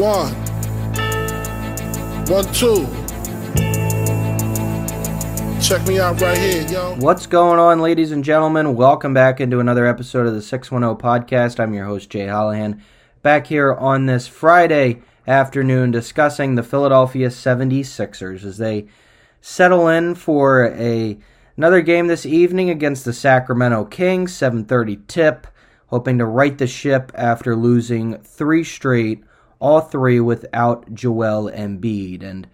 One. One, two. Check me out right here, yo. What's going on, ladies and gentlemen? Welcome back into another episode of the 610 podcast. I'm your host, Jay Hollihan, back here on this Friday afternoon discussing the Philadelphia 76ers as they settle in for a another game this evening against the Sacramento Kings, 7:30 tip, hoping to right the ship after losing 3 straight, all 3 without Joel Embiid and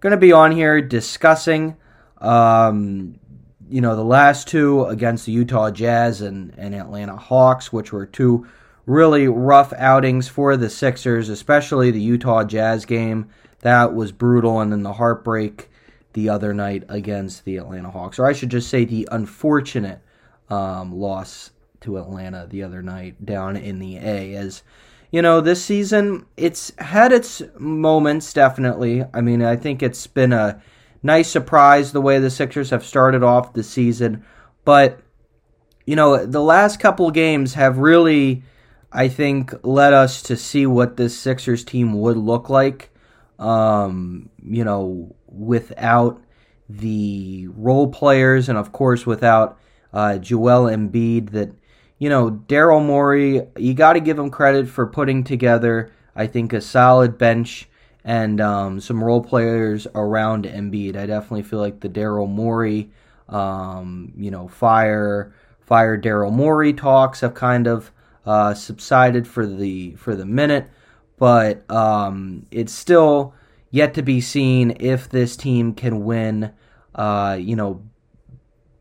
going to be on here discussing um, you know, the last two against the Utah Jazz and, and Atlanta Hawks, which were two really rough outings for the Sixers, especially the Utah Jazz game. That was brutal. And then the heartbreak the other night against the Atlanta Hawks. Or I should just say the unfortunate um, loss to Atlanta the other night down in the A. As you know, this season, it's had its moments, definitely. I mean, I think it's been a nice surprise the way the Sixers have started off the season. But, you know, the last couple games have really, I think, led us to see what this Sixers team would look like, um, you know, without the role players and, of course, without uh, Joel Embiid. That, you know, Daryl Morey, you got to give him credit for putting together, I think, a solid bench and um, some role players around Embiid. I definitely feel like the Daryl Morey, um, you know, fire fire Daryl Morey talks have kind of uh, subsided for the for the minute, but um, it's still yet to be seen if this team can win. Uh, you know,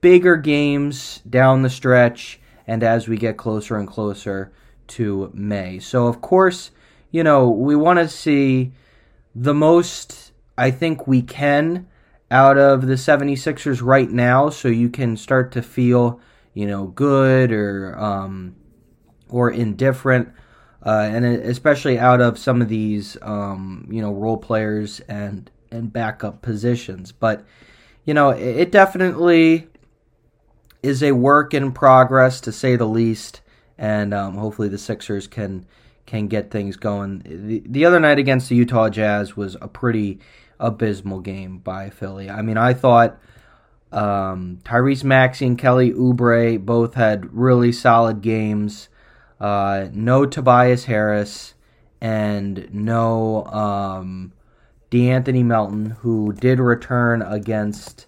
bigger games down the stretch, and as we get closer and closer to May. So of course, you know, we want to see the most I think we can out of the 76ers right now so you can start to feel, you know, good or um, or indifferent. Uh, and especially out of some of these, um, you know, role players and and backup positions. But you know, it definitely is a work in progress to say the least. And um, hopefully the Sixers can can get things going. The, the other night against the Utah Jazz was a pretty abysmal game by Philly. I mean, I thought um, Tyrese Maxey and Kelly Oubre both had really solid games. Uh, no Tobias Harris and no um, De'Anthony Melton, who did return against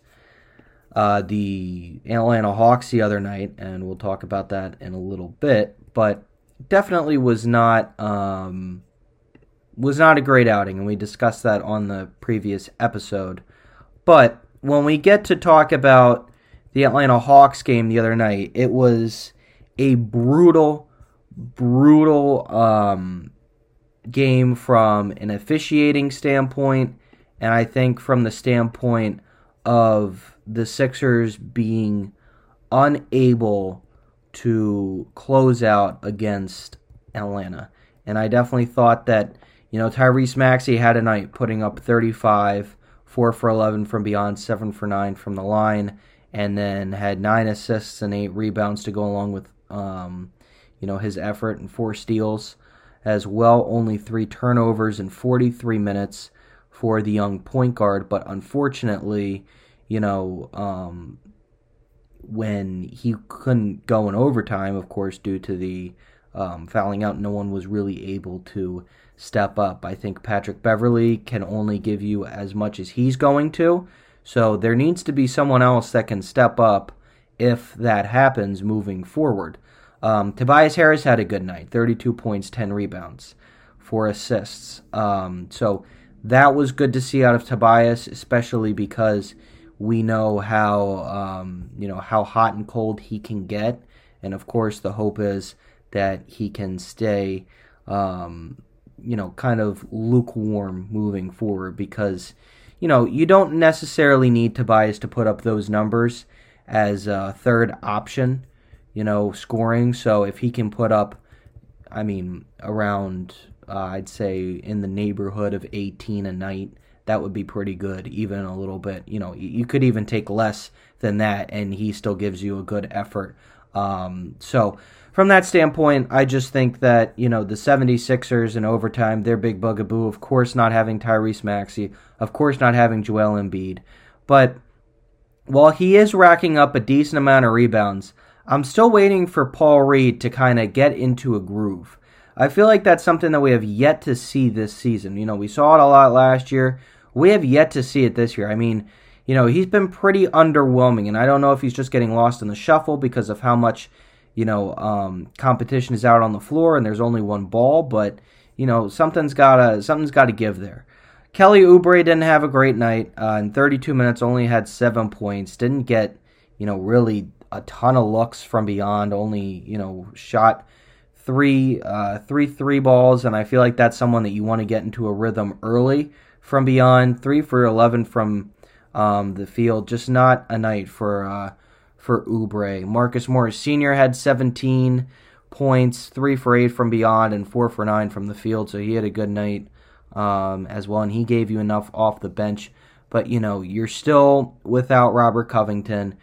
uh, the Atlanta Hawks the other night, and we'll talk about that in a little bit. But definitely was not um, was not a great outing, and we discussed that on the previous episode. But when we get to talk about the Atlanta Hawks game the other night, it was a brutal, brutal um, game from an officiating standpoint, and I think from the standpoint of the Sixers being unable to close out against Atlanta. And I definitely thought that, you know, Tyrese Maxey had a night putting up 35, 4 for 11 from beyond, 7 for 9 from the line, and then had 9 assists and 8 rebounds to go along with, um, you know, his effort and 4 steals. As well, only 3 turnovers in 43 minutes for the young point guard, but unfortunately, you know, um, when he couldn't go in overtime, of course, due to the um, fouling out, no one was really able to step up. I think Patrick Beverley can only give you as much as he's going to. So there needs to be someone else that can step up if that happens moving forward. Um, Tobias Harris had a good night 32 points, 10 rebounds, 4 assists. Um, so that was good to see out of Tobias, especially because we know how um, you know how hot and cold he can get, and of course the hope is that he can stay, um, you know, kind of lukewarm moving forward because you know you don't necessarily need Tobias to put up those numbers as a third option, you know, scoring. So if he can put up, I mean, around uh, I'd say in the neighborhood of 18 a night that would be pretty good, even a little bit. You know, you could even take less than that, and he still gives you a good effort Um, so from that standpoint, I just think that, you know, the 76ers in overtime, their big bugaboo, of course, not having Tyrese Maxey, of course, not having Joel Embiid. But while he is racking up a decent amount of rebounds, I'm still waiting for Paul Reed to kind of get into a groove. I feel like that's something that we have yet to see this season. You know, we saw it a lot last year. We have yet to see it this year. I mean, you know, he's been pretty underwhelming, and I don't know if he's just getting lost in the shuffle because of how much, you know, um, competition is out on the floor and there's only one ball. But you know, something's gotta something's got to give there. Kelly Oubre didn't have a great night. Uh, in 32 minutes, only had seven points. Didn't get, you know, really a ton of looks from beyond. Only, you know, shot three, uh, three three balls, and I feel like that's someone that you want to get into a rhythm early from beyond. Three for 11 from um, the field. Just not a night for uh, for Oubre. Marcus Morris Sr. had 17 points, three for eight from beyond, and four for nine from the field. So he had a good night um, as well, and he gave you enough off the bench. But you know you're still without Robert Covington.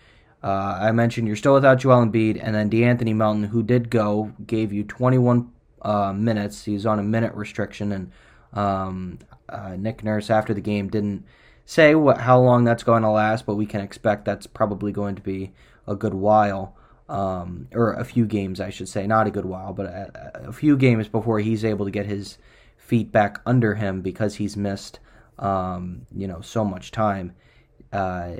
Uh, I mentioned you're still without Joel Embiid, and then De'Anthony Melton, who did go, gave you 21 uh, minutes. He's on a minute restriction, and um, uh, Nick Nurse after the game didn't say what how long that's going to last, but we can expect that's probably going to be a good while, um, or a few games, I should say, not a good while, but a, a, few games before he's able to get his feet back under him because he's missed, um, you know, so much time uh,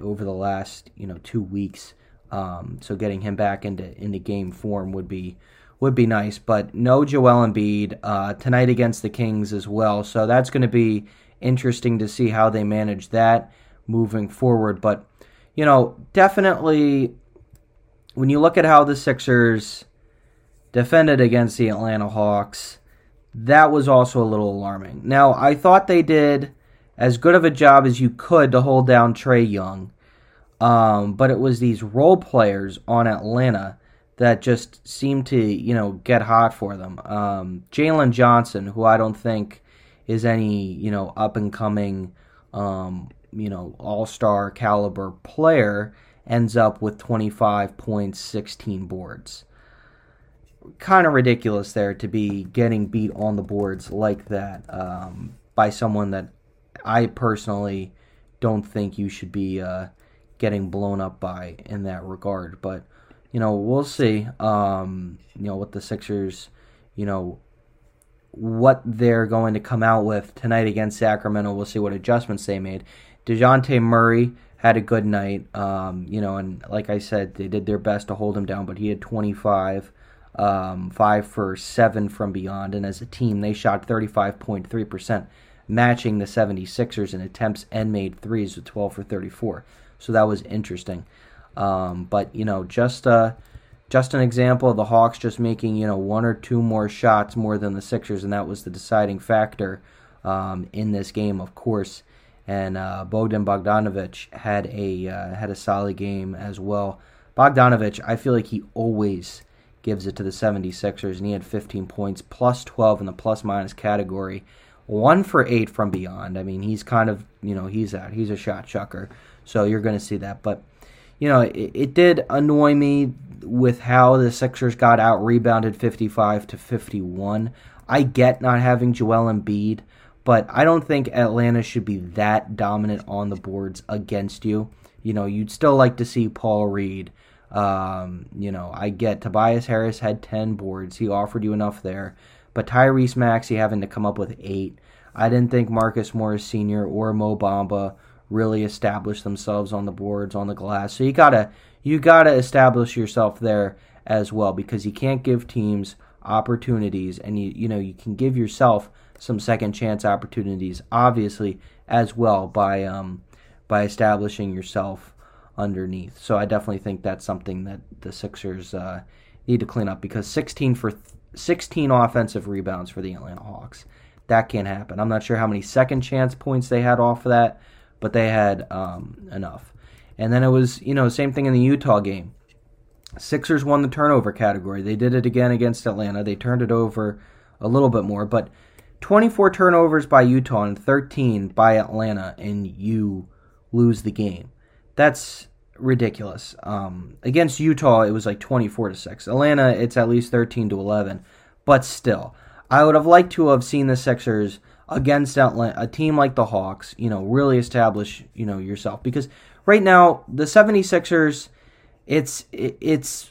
over the last you know two weeks. Um, so getting him back into into game form would be would be nice, but no Joel Embiid uh, tonight against the Kings as well. So that's going to be interesting to see how they manage that moving forward. But, you know, definitely when you look at how the Sixers defended against the Atlanta Hawks, that was also a little alarming. Now, I thought they did as good of a job as you could to hold down Trae Young, um, but it was these role players on Atlanta that just seemed to, you know, get hot for them. Um, Jalen Johnson, who I don't think is any you know up and coming um, you know all star caliber player ends up with 25 points, 16 boards. Kind of ridiculous there to be getting beat on the boards like that um, by someone that I personally don't think you should be uh, getting blown up by in that regard. But you know, we'll see. Um, you know what the Sixers, you know, what they're going to come out with tonight against Sacramento. We'll see what adjustments they made. Dejounte Murray had a good night, um, you know, and like I said, they did their best to hold him down, but he had 25, um, 5 for 7 from beyond, and as a team, they shot 35.3%, matching the 76ers in attempts and made threes with 12 for 34. So that was interesting. Um, but, you know, just. Uh, just an example of the Hawks just making you know one or two more shots more than the Sixers, and that was the deciding factor um, in this game, of course. And uh, Bogdan Bogdanovich had a uh, had a solid game as well. Bogdanovich, I feel like he always gives it to the 76ers, and he had 15 points, plus 12 in the plus minus category, one for eight from beyond. I mean, he's kind of you know he's out, he's a shot chucker, so you're going to see that, but you know, it, it, did annoy me with how the Sixers got out rebounded 55 to 51. I get not having Joel Embiid, but I don't think Atlanta should be that dominant on the boards against you. You know, you'd still like to see Paul Reed. Um, you know, I get Tobias Harris had 10 boards. He offered you enough there. But Tyrese Maxey having to come up with eight. I didn't think Marcus Morris Sr. or Mo Bamba really established themselves on the boards on the glass. So you gotta you gotta establish yourself there as well because you can't give teams opportunities and you you know you can give yourself some second chance opportunities obviously as well by um by establishing yourself underneath. So I definitely think that's something that the Sixers uh, need to clean up because 16 for 16 offensive rebounds for the Atlanta Hawks. That can't happen. I'm not sure how many second chance points they had off of that, but they had um, enough. And then it was, you know, same thing in the Utah game. Sixers won the turnover category. They did it again against Atlanta. They turned it over a little bit more, but 24 turnovers by Utah and 13 by Atlanta, and you lose the game. That's ridiculous. Um, against Utah, it was like 24 to 6. Atlanta, it's at least 13 to 11. But still, I would have liked to have seen the Sixers against Atlanta, a team like the Hawks, you know, really establish, you know, yourself because right now the 76ers it's it's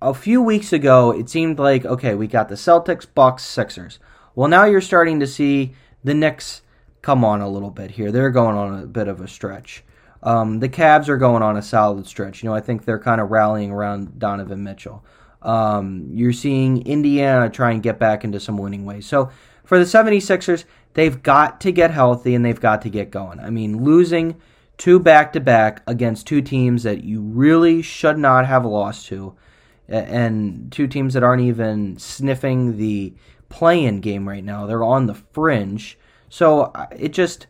a few weeks ago it seemed like okay, we got the Celtics, Bucks, Sixers. Well, now you're starting to see the Knicks come on a little bit here. They're going on a bit of a stretch. Um, the Cavs are going on a solid stretch. You know, I think they're kind of rallying around Donovan Mitchell. Um, you're seeing Indiana try and get back into some winning ways. So for the 76ers, they've got to get healthy and they've got to get going. I mean, losing two back to back against two teams that you really should not have lost to, and two teams that aren't even sniffing the play in game right now. They're on the fringe. So it just,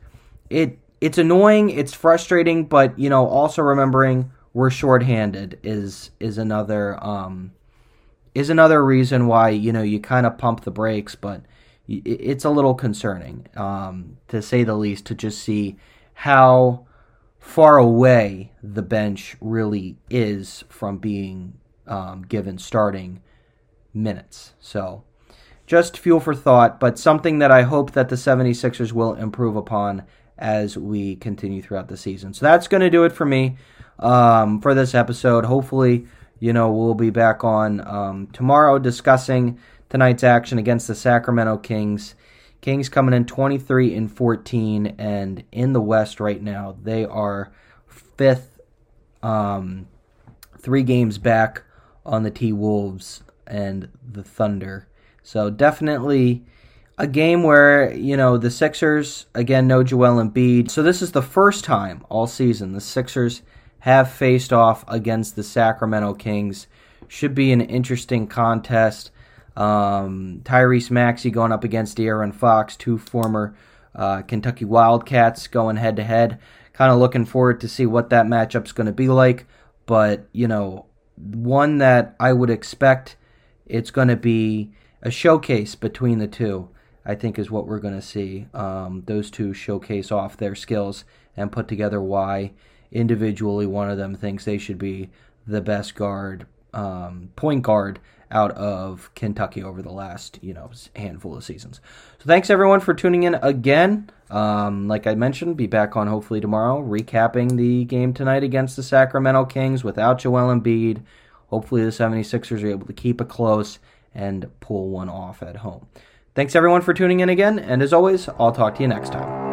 it it's annoying, it's frustrating, but you know, also remembering we're shorthanded is is another um is another reason why you know you kind of pump the brakes, but it's a little concerning um, to say the least to just see how far away the bench really is from being um, given starting minutes. So just fuel for thought, but something that I hope that the 76ers will improve upon as we continue throughout the season. So that's going to do it for me um, for this episode. Hopefully, you know, we'll be back on um, tomorrow discussing tonight's action against the Sacramento Kings. Kings coming in 23 and 14, and in the West right now, they are fifth, um, three games back on the T Wolves and the Thunder. So definitely a game where, you know, the Sixers, again, no Joel Embiid. So this is the first time all season the Sixers have faced off against the Sacramento Kings. Should be an interesting contest. Um, Tyrese Maxey going up against De'Aaron Fox, two former uh, Kentucky Wildcats going head to head. Kind of looking forward to see what that matchup's going to be like. But, you know, one that I would expect it's going to be a showcase between the two. I think is what we're going to see. Um, those two showcase off their skills and put together why individually one of them thinks they should be the best guard, um, point guard out of Kentucky over the last you know handful of seasons. So thanks everyone for tuning in again. Um, like I mentioned, be back on hopefully tomorrow, recapping the game tonight against the Sacramento Kings without Joel Embiid. Hopefully the 76ers are able to keep it close and pull one off at home. Thanks everyone for tuning in again, and as always, I'll talk to you next time.